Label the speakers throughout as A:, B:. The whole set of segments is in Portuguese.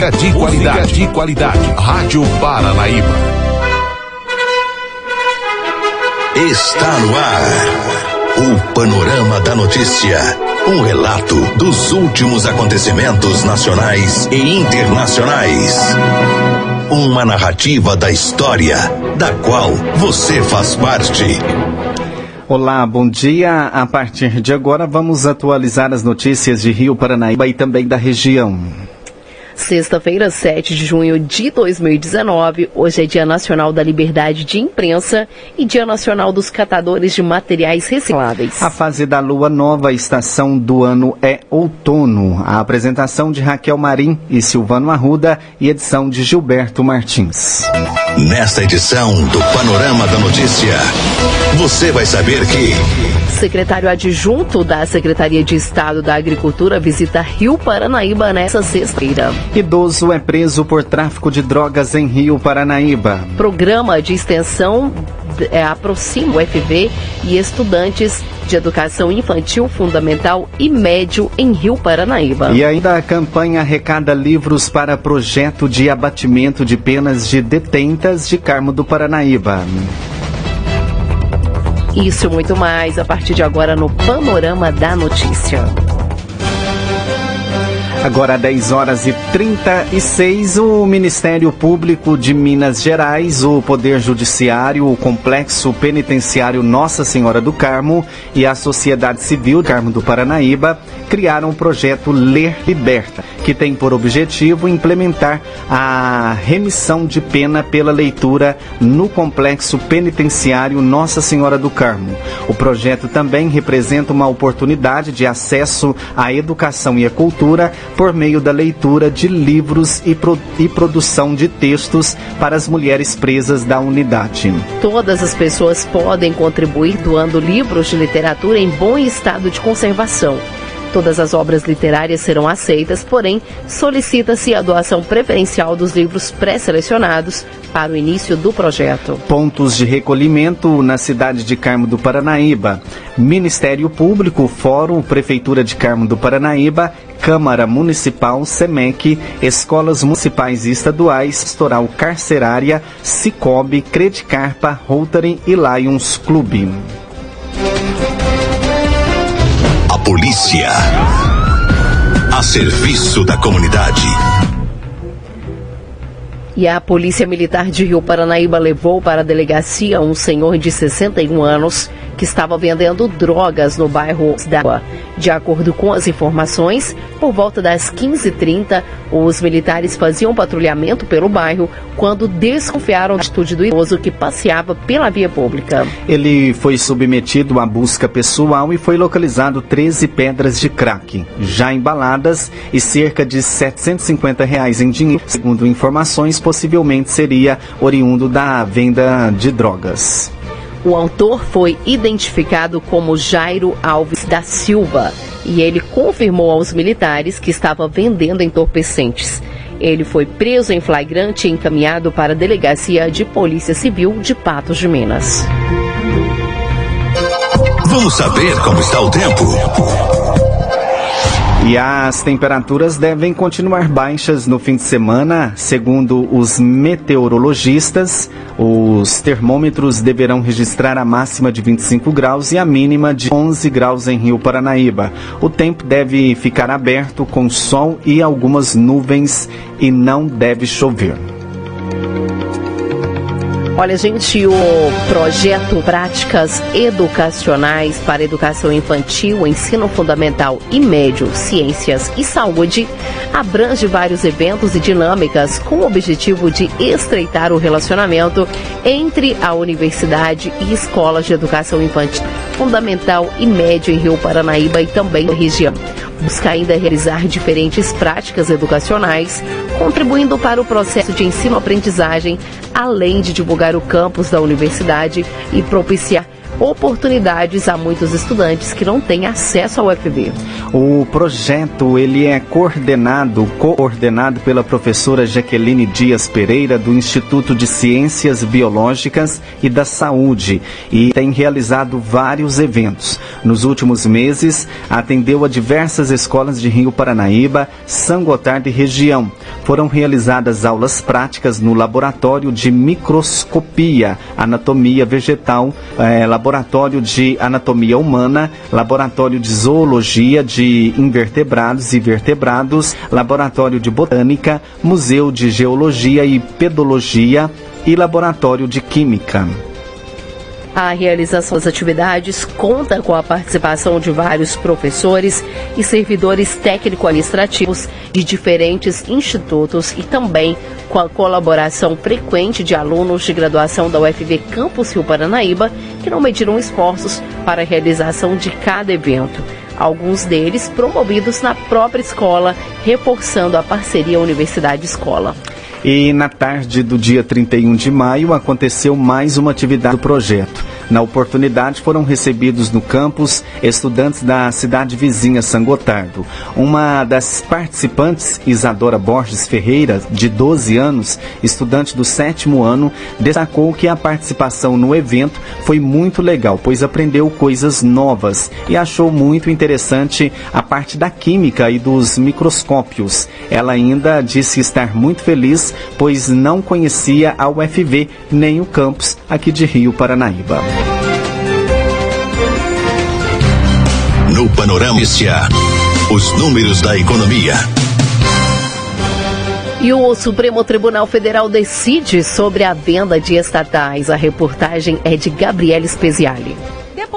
A: Música de qualidade. de qualidade. Rádio Paranaíba.
B: Está no ar. O Panorama da Notícia. Um relato dos últimos acontecimentos nacionais e internacionais. Uma narrativa da história, da qual você faz parte.
C: Olá, bom dia. A partir de agora vamos atualizar as notícias de Rio Paranaíba e também da região.
D: Sexta-feira, 7 de junho de 2019, hoje é Dia Nacional da Liberdade de Imprensa e Dia Nacional dos Catadores de Materiais Recicláveis.
C: A fase da lua nova estação do ano é outono. A apresentação de Raquel Marim e Silvano Arruda e edição de Gilberto Martins.
B: Nesta edição do Panorama da Notícia, você vai saber que
D: secretário adjunto da Secretaria de Estado da Agricultura visita Rio Paranaíba nesta sexta-feira.
C: Idoso é preso por tráfico de drogas em Rio Paranaíba.
D: Programa de extensão é, aproxima o FV e estudantes de educação infantil, fundamental e médio em Rio Paranaíba.
C: E ainda a campanha arrecada livros para projeto de abatimento de penas de detentas de Carmo do Paranaíba.
D: Isso e muito mais a partir de agora no Panorama da Notícia.
C: Agora 10 horas e 36, o Ministério Público de Minas Gerais, o Poder Judiciário, o Complexo Penitenciário Nossa Senhora do Carmo e a Sociedade Civil Carmo do Paranaíba criaram o projeto Ler Liberta, que tem por objetivo implementar a remissão de pena pela leitura no Complexo Penitenciário Nossa Senhora do Carmo. O projeto também representa uma oportunidade de acesso à educação e à cultura por meio da leitura de livros e, pro, e produção de textos para as mulheres presas da unidade.
D: Todas as pessoas podem contribuir doando livros de literatura em bom estado de conservação. Todas as obras literárias serão aceitas, porém, solicita-se a doação preferencial dos livros pré-selecionados para o início do projeto.
C: Pontos de recolhimento na cidade de Carmo do Paranaíba. Ministério Público, Fórum, Prefeitura de Carmo do Paranaíba, Câmara Municipal, SEMEC, Escolas Municipais e Estaduais, Pastoral Carcerária, Cicobi, Credicarpa, Rotary e Lions Clube.
B: A polícia. A serviço da comunidade.
D: E a Polícia Militar de Rio Paranaíba levou para a delegacia um senhor de 61 anos que estava vendendo drogas no bairro d'Água. De acordo com as informações, por volta das 15h30, os militares faziam patrulhamento pelo bairro quando desconfiaram da atitude do idoso que passeava pela via pública.
C: Ele foi submetido à busca pessoal e foi localizado 13 pedras de crack, já embaladas, e cerca de 750 reais em dinheiro. Segundo informações, possivelmente seria oriundo da venda de drogas.
D: O autor foi identificado como Jairo Alves da Silva e ele confirmou aos militares que estava vendendo entorpecentes. Ele foi preso em flagrante e encaminhado para a Delegacia de Polícia Civil de Patos de Minas.
B: Vamos saber como está o tempo.
C: E as temperaturas devem continuar baixas no fim de semana, segundo os meteorologistas. Os termômetros deverão registrar a máxima de 25 graus e a mínima de 11 graus em Rio Paranaíba. O tempo deve ficar aberto com sol e algumas nuvens e não deve chover.
D: Olha, gente, o projeto Práticas Educacionais para Educação Infantil, Ensino Fundamental e Médio, Ciências e Saúde abrange vários eventos e dinâmicas com o objetivo de estreitar o relacionamento entre a universidade e escolas de educação infantil fundamental e médio em Rio Paranaíba e também na região. Busca ainda realizar diferentes práticas educacionais, contribuindo para o processo de ensino-aprendizagem, além de divulgar o campus da universidade e propiciar oportunidades a muitos estudantes que não têm acesso ao UFB.
C: O projeto ele é coordenado, coordenado pela professora Jaqueline Dias Pereira do Instituto de Ciências Biológicas e da Saúde e tem realizado vários eventos. Nos últimos meses, atendeu a diversas escolas de Rio Paranaíba, São Gotardo e região. Foram realizadas aulas práticas no laboratório de microscopia, anatomia vegetal, eh, laboratório de anatomia humana, laboratório de zoologia de invertebrados e vertebrados, laboratório de botânica, museu de geologia e pedologia e laboratório de química.
D: A realização das atividades conta com a participação de vários professores e servidores técnico-administrativos de diferentes institutos e também com a colaboração frequente de alunos de graduação da UFV Campus Rio Paranaíba, que não mediram esforços para a realização de cada evento. Alguns deles promovidos na própria escola, reforçando a parceria Universidade-Escola.
C: E na tarde do dia 31 de maio aconteceu mais uma atividade do projeto. Na oportunidade foram recebidos no campus estudantes da cidade vizinha São Gotardo. Uma das participantes, Isadora Borges Ferreira, de 12 anos, estudante do sétimo ano, destacou que a participação no evento foi muito legal, pois aprendeu coisas novas e achou muito interessante a parte da química e dos microscópios. Ela ainda disse estar muito feliz, pois não conhecia a UFV nem o campus aqui de Rio Paranaíba.
B: No Panorama os números da economia.
D: E o Supremo Tribunal Federal decide sobre a venda de estatais. A reportagem é de Gabriela Speziali.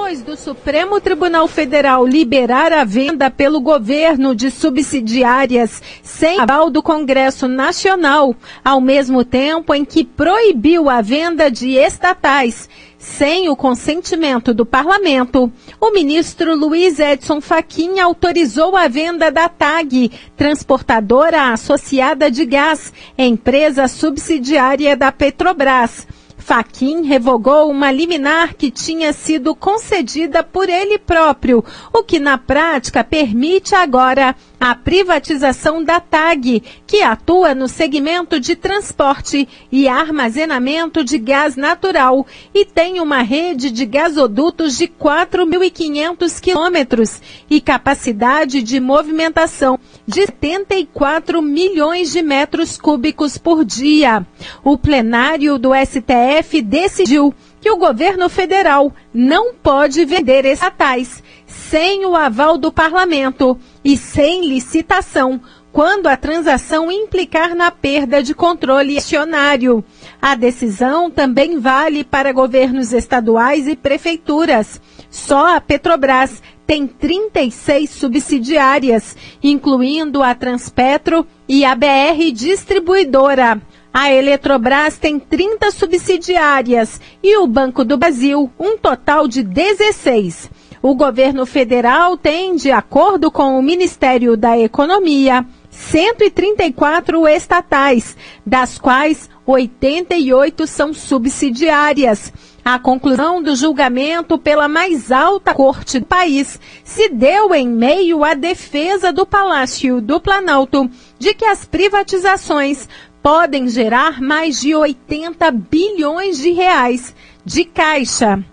E: Depois do Supremo Tribunal Federal liberar a venda pelo governo de subsidiárias sem aval do Congresso Nacional, ao mesmo tempo em que proibiu a venda de estatais sem o consentimento do parlamento, o ministro Luiz Edson Fachin autorizou a venda da TAG, transportadora associada de gás, empresa subsidiária da Petrobras. Faquim revogou uma liminar que tinha sido concedida por ele próprio, o que na prática permite agora a privatização da TAG, que atua no segmento de transporte e armazenamento de gás natural e tem uma rede de gasodutos de 4.500 quilômetros e capacidade de movimentação de 74 milhões de metros cúbicos por dia. O plenário do STF decidiu que o governo federal não pode vender estatais sem o aval do parlamento e sem licitação, quando a transação implicar na perda de controle acionário. A decisão também vale para governos estaduais e prefeituras. Só a Petrobras tem 36 subsidiárias, incluindo a Transpetro e a BR Distribuidora. A Eletrobras tem 30 subsidiárias e o Banco do Brasil um total de 16. O governo federal tem, de acordo com o Ministério da Economia, 134 estatais, das quais 88 são subsidiárias. A conclusão do julgamento pela mais alta corte do país se deu em meio à defesa do Palácio do Planalto de que as privatizações podem gerar mais de 80 bilhões de reais de caixa.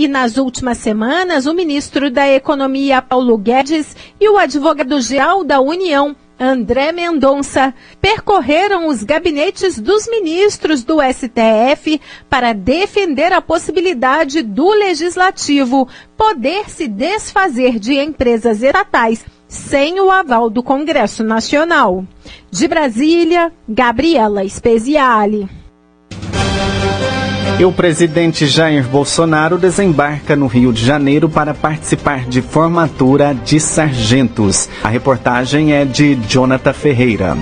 E: E nas últimas semanas, o ministro da Economia, Paulo Guedes, e o advogado-geral da União, André Mendonça percorreram os gabinetes dos ministros do STF para defender a possibilidade do legislativo poder se desfazer de empresas estatais sem o aval do Congresso Nacional. De Brasília, Gabriela Speziale.
C: E o presidente Jair Bolsonaro desembarca no Rio de Janeiro para participar de formatura de sargentos. A reportagem é de Jonathan Ferreira.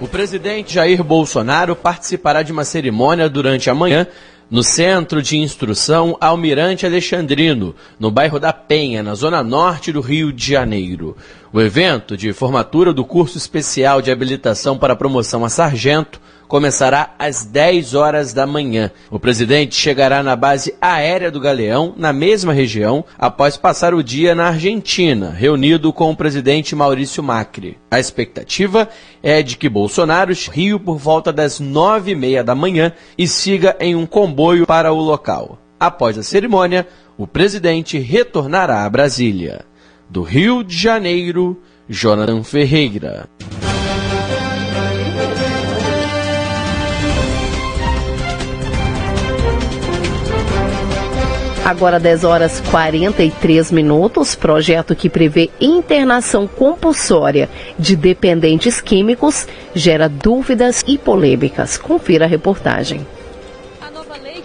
F: O presidente Jair Bolsonaro participará de uma cerimônia durante a manhã no Centro de Instrução Almirante Alexandrino, no bairro da Penha, na zona norte do Rio de Janeiro. O evento de formatura do curso especial de habilitação para promoção a sargento começará às 10 horas da manhã. O presidente chegará na base aérea do Galeão, na mesma região, após passar o dia na Argentina, reunido com o presidente Maurício Macri. A expectativa é de que Bolsonaro rio por volta das nove e meia da manhã e siga em um comboio para o local. Após a cerimônia, o presidente retornará a Brasília. Do Rio de Janeiro, Jonathan Ferreira.
D: Agora 10 horas 43 minutos, projeto que prevê internação compulsória de dependentes químicos gera dúvidas e polêmicas. Confira a reportagem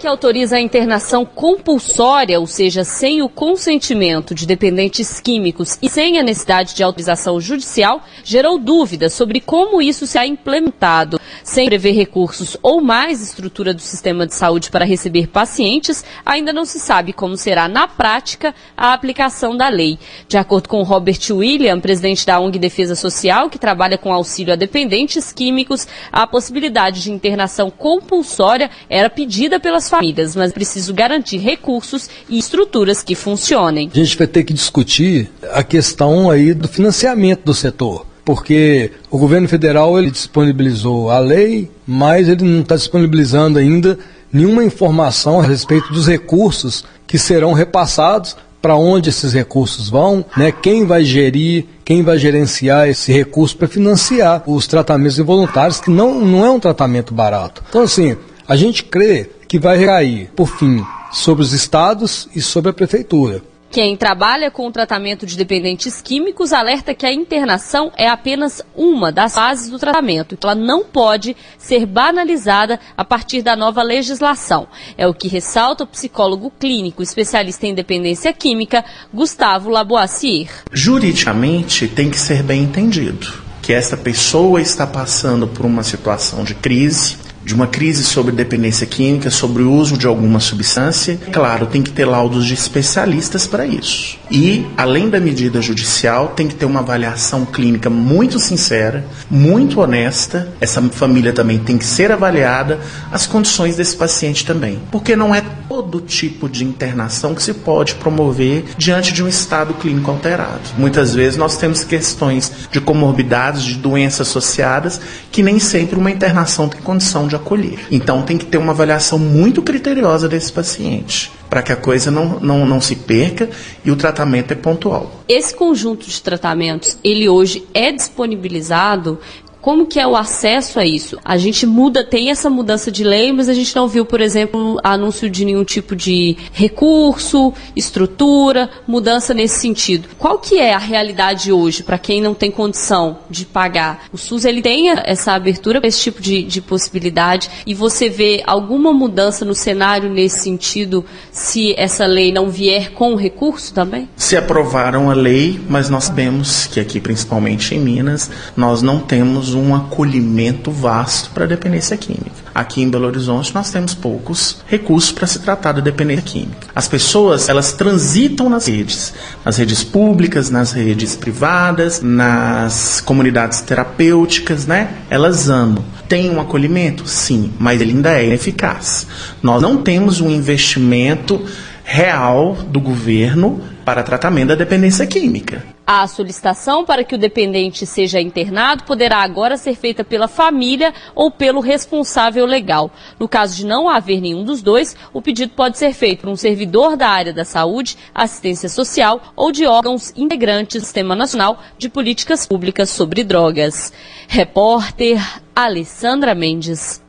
G: que autoriza a internação compulsória, ou seja, sem o consentimento de dependentes químicos e sem a necessidade de autorização judicial, gerou dúvidas sobre como isso será implementado. Sem prever recursos ou mais estrutura do sistema de saúde para receber pacientes, ainda não se sabe como será na prática a aplicação da lei. De acordo com Robert William, presidente da ONG Defesa Social, que trabalha com auxílio a dependentes químicos, a possibilidade de internação compulsória era pedida pelas famílias, mas preciso garantir recursos e estruturas que funcionem.
H: A gente vai ter que discutir a questão aí do financiamento do setor porque o governo federal ele disponibilizou a lei, mas ele não está disponibilizando ainda nenhuma informação a respeito dos recursos que serão repassados, para onde esses recursos vão, né? quem vai gerir, quem vai gerenciar esse recurso para financiar os tratamentos involuntários, que não, não é um tratamento barato. Então, assim, a gente crê que vai recair, por fim, sobre os estados e sobre a prefeitura.
G: Quem trabalha com o tratamento de dependentes químicos alerta que a internação é apenas uma das fases do tratamento. Ela não pode ser banalizada a partir da nova legislação. É o que ressalta o psicólogo clínico, especialista em dependência química, Gustavo Laboacier.
I: Juridicamente tem que ser bem entendido que essa pessoa está passando por uma situação de crise, de uma crise sobre dependência química, sobre o uso de alguma substância. Claro, tem que ter laudos de especialistas para isso. E, além da medida judicial, tem que ter uma avaliação clínica muito sincera, muito honesta. Essa família também tem que ser avaliada, as condições desse paciente também. Porque não é todo tipo de internação que se pode promover diante de um estado clínico alterado. Muitas vezes nós temos questões de comorbidades, de doenças associadas, que nem sempre uma internação tem condição de acolher. Então tem que ter uma avaliação muito criteriosa desse paciente para que a coisa não, não, não se perca e o tratamento é pontual.
G: Esse conjunto de tratamentos, ele hoje é disponibilizado como que é o acesso a isso? A gente muda, tem essa mudança de lei, mas a gente não viu, por exemplo, anúncio de nenhum tipo de recurso, estrutura, mudança nesse sentido. Qual que é a realidade hoje para quem não tem condição de pagar? O SUS ele tem essa abertura para esse tipo de, de possibilidade e você vê alguma mudança no cenário nesse sentido se essa lei não vier com recurso também?
I: Se aprovaram a lei, mas nós sabemos que aqui, principalmente em Minas, nós não temos um acolhimento vasto para a dependência química. Aqui em Belo Horizonte nós temos poucos recursos para se tratar da dependência química. As pessoas, elas transitam nas redes, nas redes públicas, nas redes privadas, nas comunidades terapêuticas, né? Elas amam. Tem um acolhimento? Sim, mas ele ainda é ineficaz. Nós não temos um investimento real do governo para tratamento da dependência química.
G: A solicitação para que o dependente seja internado poderá agora ser feita pela família ou pelo responsável legal. No caso de não haver nenhum dos dois, o pedido pode ser feito por um servidor da área da saúde, assistência social ou de órgãos integrantes do Sistema Nacional de Políticas Públicas sobre Drogas. Repórter Alessandra Mendes.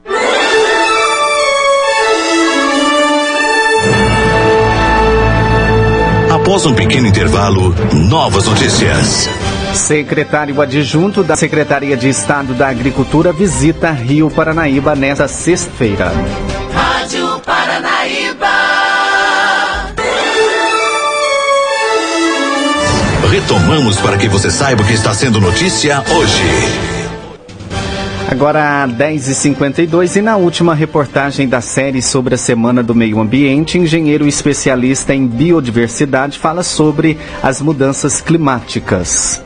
B: Após um pequeno intervalo, novas notícias.
C: Secretário adjunto da Secretaria de Estado da Agricultura visita Rio Paranaíba nesta sexta-feira.
J: Rádio Paranaíba.
B: Retomamos para que você saiba o que está sendo notícia hoje.
C: Agora 10h52 e na última reportagem da série sobre a Semana do Meio Ambiente, engenheiro especialista em biodiversidade fala sobre as mudanças climáticas.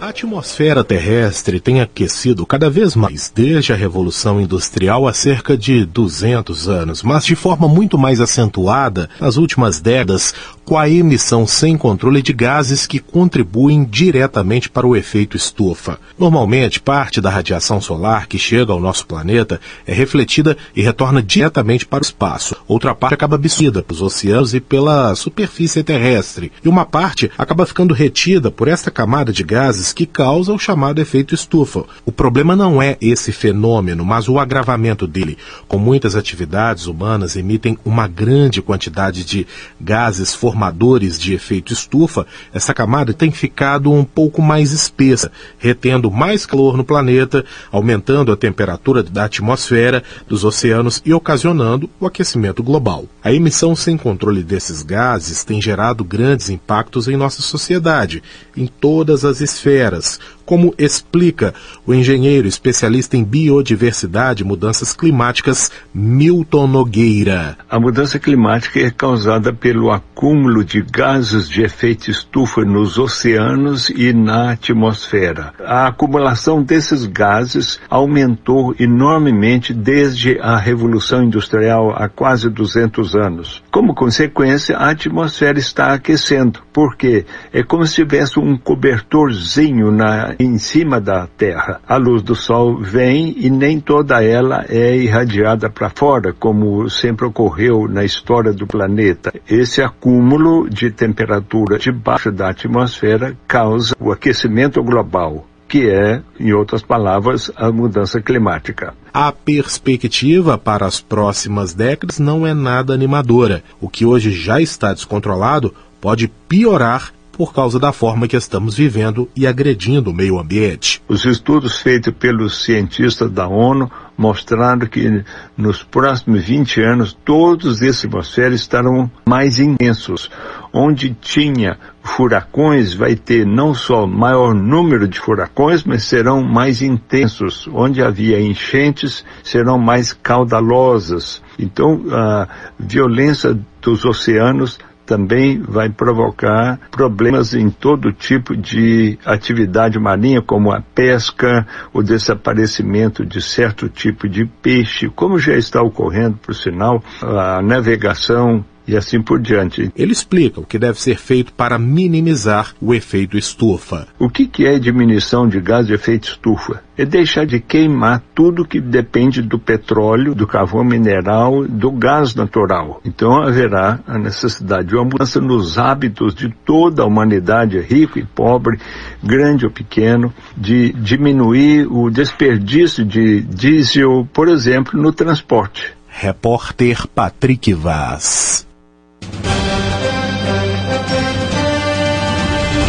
K: A atmosfera terrestre tem aquecido cada vez mais desde a Revolução Industrial há cerca de 200 anos, mas de forma muito mais acentuada nas últimas décadas, com a emissão sem controle de gases que contribuem diretamente para o efeito estufa. Normalmente, parte da radiação solar que chega ao nosso planeta é refletida e retorna diretamente para o espaço. Outra parte acaba absorvida pelos oceanos e pela superfície terrestre, e uma parte acaba ficando retida por esta camada de gases que causa o chamado efeito estufa. O problema não é esse fenômeno, mas o agravamento dele. Com muitas atividades humanas emitem uma grande quantidade de gases formados formadores de efeito estufa, essa camada tem ficado um pouco mais espessa, retendo mais calor no planeta, aumentando a temperatura da atmosfera, dos oceanos e ocasionando o aquecimento global. A emissão sem controle desses gases tem gerado grandes impactos em nossa sociedade, em todas as esferas, como explica o engenheiro especialista em biodiversidade e mudanças climáticas Milton Nogueira.
L: A mudança climática é causada pelo acúmulo de gases de efeito estufa nos oceanos e na atmosfera. A acumulação desses gases aumentou enormemente desde a Revolução Industrial há quase 200 anos. Como consequência, a atmosfera está aquecendo, porque é como se tivesse um cobertorzinho na em cima da Terra. A luz do Sol vem e nem toda ela é irradiada para fora, como sempre ocorreu na história do planeta. Esse acúmulo de temperatura debaixo da atmosfera causa o aquecimento global que é, em outras palavras, a mudança climática.
K: A perspectiva para as próximas décadas não é nada animadora. O que hoje já está descontrolado pode piorar por causa da forma que estamos vivendo e agredindo o meio ambiente.
L: Os estudos feitos pelos cientistas da ONU mostraram que nos próximos 20 anos todos esses atmosferas estarão mais intensos. Onde tinha furacões, vai ter não só maior número de furacões, mas serão mais intensos. Onde havia enchentes, serão mais caudalosas. Então, a violência dos oceanos também vai provocar problemas em todo tipo de atividade marinha, como a pesca, o desaparecimento de certo tipo de peixe, como já está ocorrendo, por sinal, a navegação e assim por diante.
K: Ele explica o que deve ser feito para minimizar o efeito estufa.
L: O que, que é diminuição de gás de efeito estufa? É deixar de queimar tudo que depende do petróleo, do carvão mineral, do gás natural. Então haverá a necessidade de uma mudança nos hábitos de toda a humanidade, rico e pobre, grande ou pequeno, de diminuir o desperdício de diesel, por exemplo, no transporte.
K: Repórter Patrick Vaz.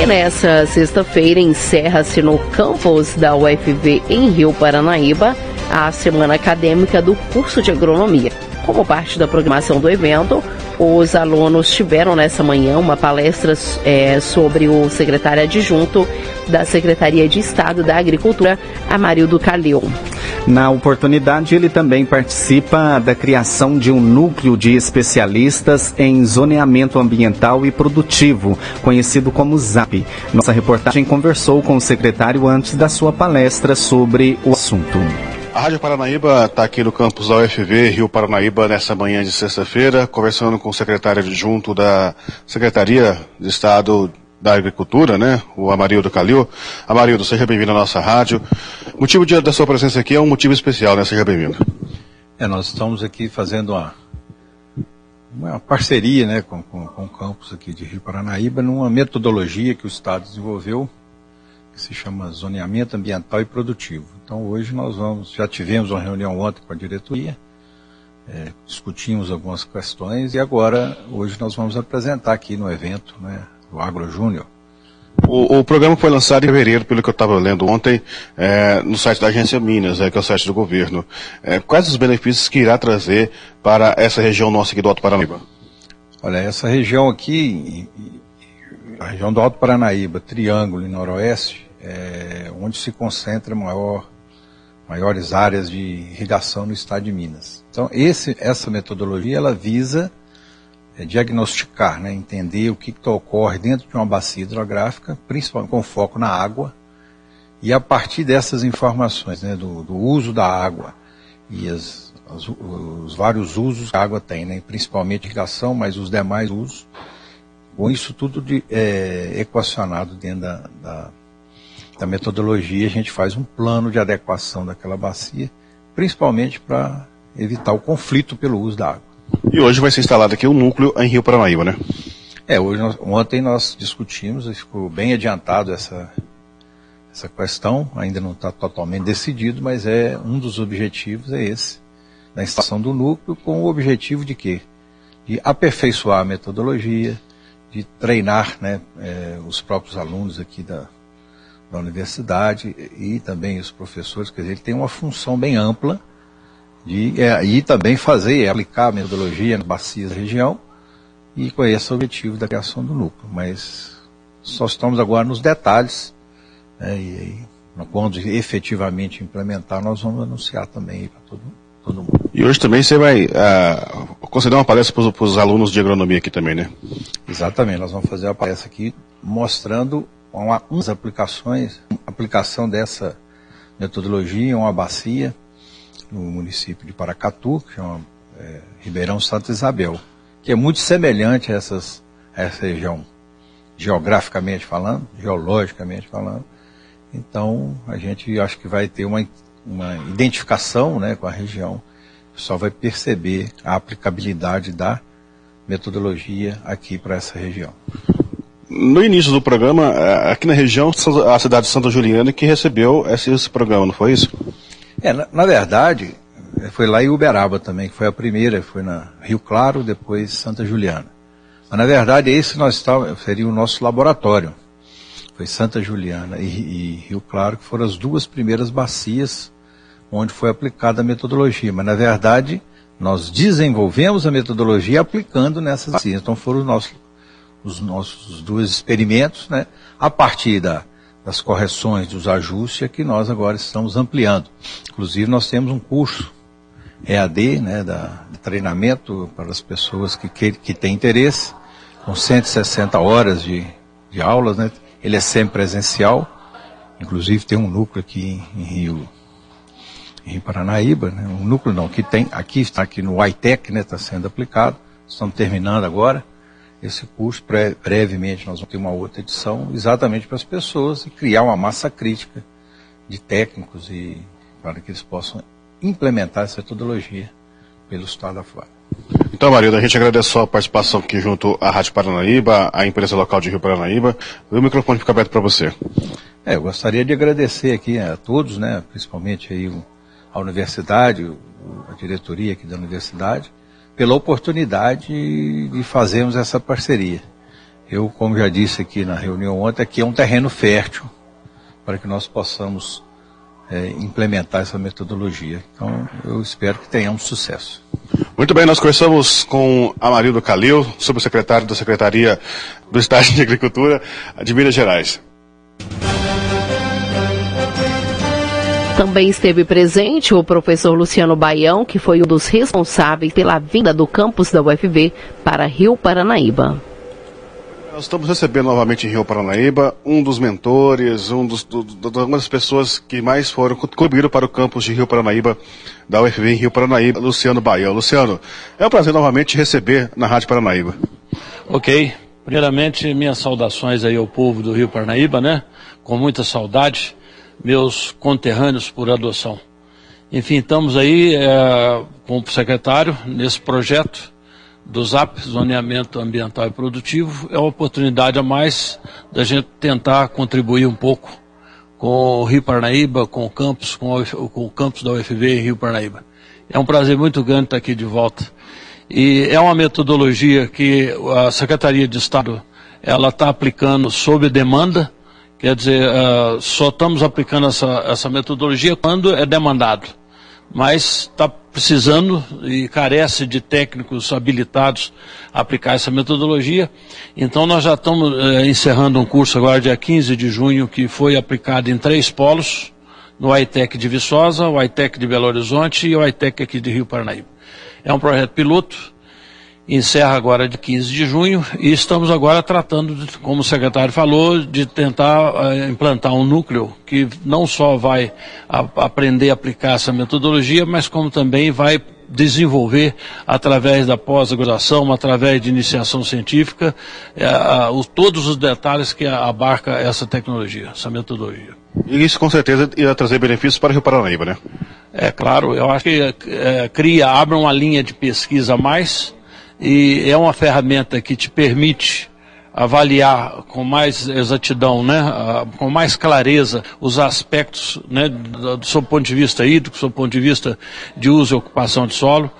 D: E nessa sexta-feira encerra-se no campus da UFV em Rio Paranaíba a semana acadêmica do curso de agronomia. Como parte da programação do evento, os alunos tiveram nessa manhã uma palestra é, sobre o secretário adjunto da Secretaria de Estado da Agricultura, Amarildo Calil.
C: Na oportunidade, ele também participa da criação de um núcleo de especialistas em zoneamento ambiental e produtivo, conhecido como ZAP. Nossa reportagem conversou com o secretário antes da sua palestra sobre o assunto.
M: A Rádio Paranaíba está aqui no campus da UFV, Rio Paranaíba, nessa manhã de sexta-feira, conversando com o secretário adjunto da Secretaria de Estado da Agricultura, né? O Amarildo Calil. Amarildo, seja bem-vindo à nossa rádio. O motivo de, da sua presença aqui é um motivo especial, né? Seja bem-vindo.
N: É, nós estamos aqui fazendo uma, uma parceria, né, com, com, com o campus aqui de Rio Paranaíba, numa metodologia que o Estado desenvolveu, que se chama zoneamento ambiental e produtivo. Então hoje nós vamos, já tivemos uma reunião ontem com a diretoria, é, discutimos algumas questões e agora, hoje nós vamos apresentar aqui no evento, né, o Agro Júnior.
M: O, o, programa foi lançado em fevereiro, pelo que eu estava lendo ontem, é, no site da Agência Minas, é, que é o site do governo. É, quais os benefícios que irá trazer para essa região nossa aqui do Alto Paranaíba?
N: Olha, essa região aqui, a região do Alto Paranaíba, Triângulo e Noroeste, é onde se concentra maior, maiores áreas de irrigação no estado de Minas. Então, esse, essa metodologia, ela visa é, diagnosticar, né, entender o que, que ocorre dentro de uma bacia hidrográfica, principalmente com foco na água, E a partir dessas informações, né, do, do uso da água e as, as, os vários usos que a água tem, né, principalmente irrigação, mas os demais usos, com isso tudo de, é, equacionado dentro da, da, da metodologia, a gente faz um plano de adequação daquela bacia, principalmente para evitar o conflito pelo uso da água.
M: E hoje vai ser instalado aqui o um núcleo em Rio Paranaíba, né?
N: É, hoje nós, ontem nós discutimos e ficou bem adiantado essa, essa questão, ainda não está totalmente decidido, mas é um dos objetivos é esse, da instalação do núcleo, com o objetivo de quê? De aperfeiçoar a metodologia, de treinar né, é, os próprios alunos aqui da, da universidade e também os professores, quer dizer, ele tem uma função bem ampla de é, e também fazer, é, aplicar a metodologia nas bacias da região e com esse é o objetivo da criação do núcleo. Mas só estamos agora nos detalhes né, e, e quando efetivamente implementar, nós vamos anunciar também para todo, todo mundo.
M: E hoje também você vai uh, conceder uma palestra para os alunos de agronomia aqui também, né?
N: Exatamente, nós vamos fazer uma palestra aqui mostrando uma, umas aplicações, aplicação dessa metodologia uma bacia no município de Paracatu, que chama é, Ribeirão Santa Isabel, que é muito semelhante a, essas, a essa região, geograficamente falando, geologicamente falando. Então, a gente acho que vai ter uma, uma identificação né, com a região, só vai perceber a aplicabilidade da metodologia aqui para essa região.
M: No início do programa, é, aqui na região, a cidade de Santa Juliana que recebeu esse, esse programa, não foi isso?
N: É, na, na, verdade, foi lá em Uberaba também, que foi a primeira, foi na Rio Claro, depois Santa Juliana. Mas na verdade esse nós estávamos, seria o nosso laboratório. Foi Santa Juliana e, e Rio Claro, que foram as duas primeiras bacias onde foi aplicada a metodologia. Mas na verdade, nós desenvolvemos a metodologia aplicando nessas bacias. Então foram os nossos os nossos dois experimentos, né? A partir da, das correções, dos ajustes, é que nós agora estamos ampliando. Inclusive, nós temos um curso EAD, né, da, de treinamento para as pessoas que, que, que têm interesse, com 160 horas de, de aulas, né? Ele é sempre presencial, inclusive tem um núcleo aqui em Rio, em Rio Paranaíba, né? um núcleo não, que tem, aqui está aqui no ITEC, né, está sendo aplicado, estamos terminando agora, esse curso, bre brevemente nós vamos ter uma outra edição, exatamente para as pessoas e criar uma massa crítica de técnicos e para que eles possam implementar essa metodologia pelo estado afora.
M: Então, Marilda, a gente agradece a sua participação aqui junto à Rádio Paranaíba, à empresa local de Rio Paranaíba. O microfone fica aberto para você.
N: É, eu gostaria de agradecer aqui a todos, né, principalmente aí a universidade, a diretoria aqui da universidade, pela oportunidade de fazermos essa parceria. Eu, como já disse aqui na reunião ontem, aqui é um terreno fértil para que nós possamos é, implementar essa metodologia. Então, eu espero que tenhamos sucesso.
M: Muito bem, nós conversamos com Amarildo Calil, subsecretário da Secretaria do Estado de Agricultura de Minas Gerais.
D: Também esteve presente o professor Luciano Baião, que foi um dos responsáveis pela vinda do campus da UFV para Rio Paranaíba.
M: Nós estamos recebendo novamente em Rio Paranaíba um dos mentores, um dos, do, do, uma das pessoas que mais foram contribuíram para o campus de Rio Paranaíba, da UFV em Rio Paranaíba, Luciano Baião. Luciano, é um prazer novamente receber na Rádio Paranaíba.
O: Ok. Primeiramente, minhas saudações aí ao povo do Rio Paranaíba, né? Com muita saudade meus conterrâneos por adoção. Enfim, estamos aí é, com o secretário nesse projeto do ZAP, Zoneamento Ambiental e Produtivo. É uma oportunidade a mais da gente tentar contribuir um pouco com o Rio Parnaíba, com o campus, com com o campus da UFV em Rio Parnaíba. É um prazer muito grande estar aqui de volta. E é uma metodologia que a Secretaria de Estado ela está aplicando sob demanda, Quer dizer, uh, só estamos aplicando essa, essa metodologia quando é demandado. Mas está precisando e carece de técnicos habilitados a aplicar essa metodologia. Então nós já estamos uh, encerrando um curso agora dia 15 de junho que foi aplicado em três polos, no ITEC de Viçosa, o ITEC de Belo Horizonte e o ITEC aqui de Rio Paranaíba. É um projeto piloto encerra agora de 15 de junho e estamos agora tratando, como o secretário falou, de tentar uh, implantar um núcleo que não só vai a, aprender a aplicar essa metodologia, mas como também vai desenvolver através da pós-graduação, através de iniciação científica, uh, uh, todos os detalhes que abarca essa tecnologia, essa metodologia.
M: E isso com certeza irá trazer benefícios para o Rio Paranaíba, né?
O: É claro, eu acho que é, cria, abre uma linha de pesquisa a mais, e é uma ferramenta que te permite avaliar com mais exatidão, né, com mais clareza os aspectos né, do, seu ponto de vista hídrico, do seu ponto de vista de uso e ocupação de solo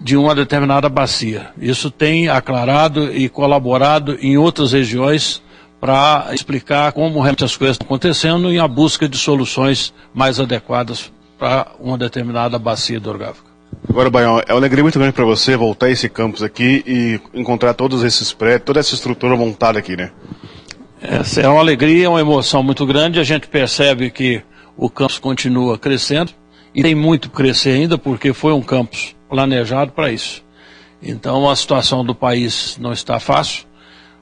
O: de uma determinada bacia. Isso tem aclarado e colaborado em outras regiões para explicar como realmente as coisas estão acontecendo e a busca de soluções mais adequadas para uma determinada bacia hidrográfica.
M: Agora, Baião, é uma alegria muito grande para você voltar a esse campus aqui e encontrar todos esses prédios, toda essa estrutura montada aqui, né?
O: Essa é uma alegria, uma emoção muito grande. A gente percebe que o campus continua crescendo e tem muito crescer ainda, porque foi um campus planejado para isso. Então, a situação do país não está fácil,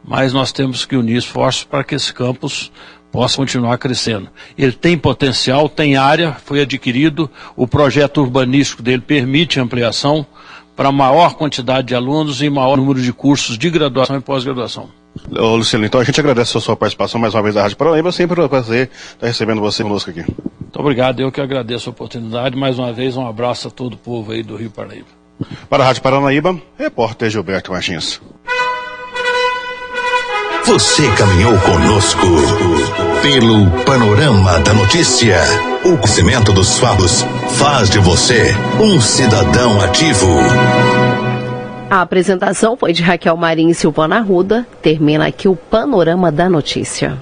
O: mas nós temos que unir esforços para que esse campus possa continuar crescendo. Ele tem potencial, tem área, foi adquirido, o projeto urbanístico dele permite ampliação para maior quantidade de alunos e maior número de cursos de graduação e pós-graduação.
M: Ô, Luciano, então a gente agradece a sua participação mais uma vez da Rádio Paranaíba, sempre um prazer estar recebendo você conosco aqui.
O: Muito obrigado, eu que agradeço a oportunidade, mais uma vez um abraço a todo o povo aí do Rio Paranaíba.
M: Para a Rádio Paranaíba, repórter Gilberto Martins.
B: Você caminhou conosco pelo panorama da notícia. O conhecimento dos fatos faz de você um cidadão ativo.
D: A apresentação foi de Raquel Marinho e Silvana Arruda. Termina aqui o panorama da notícia.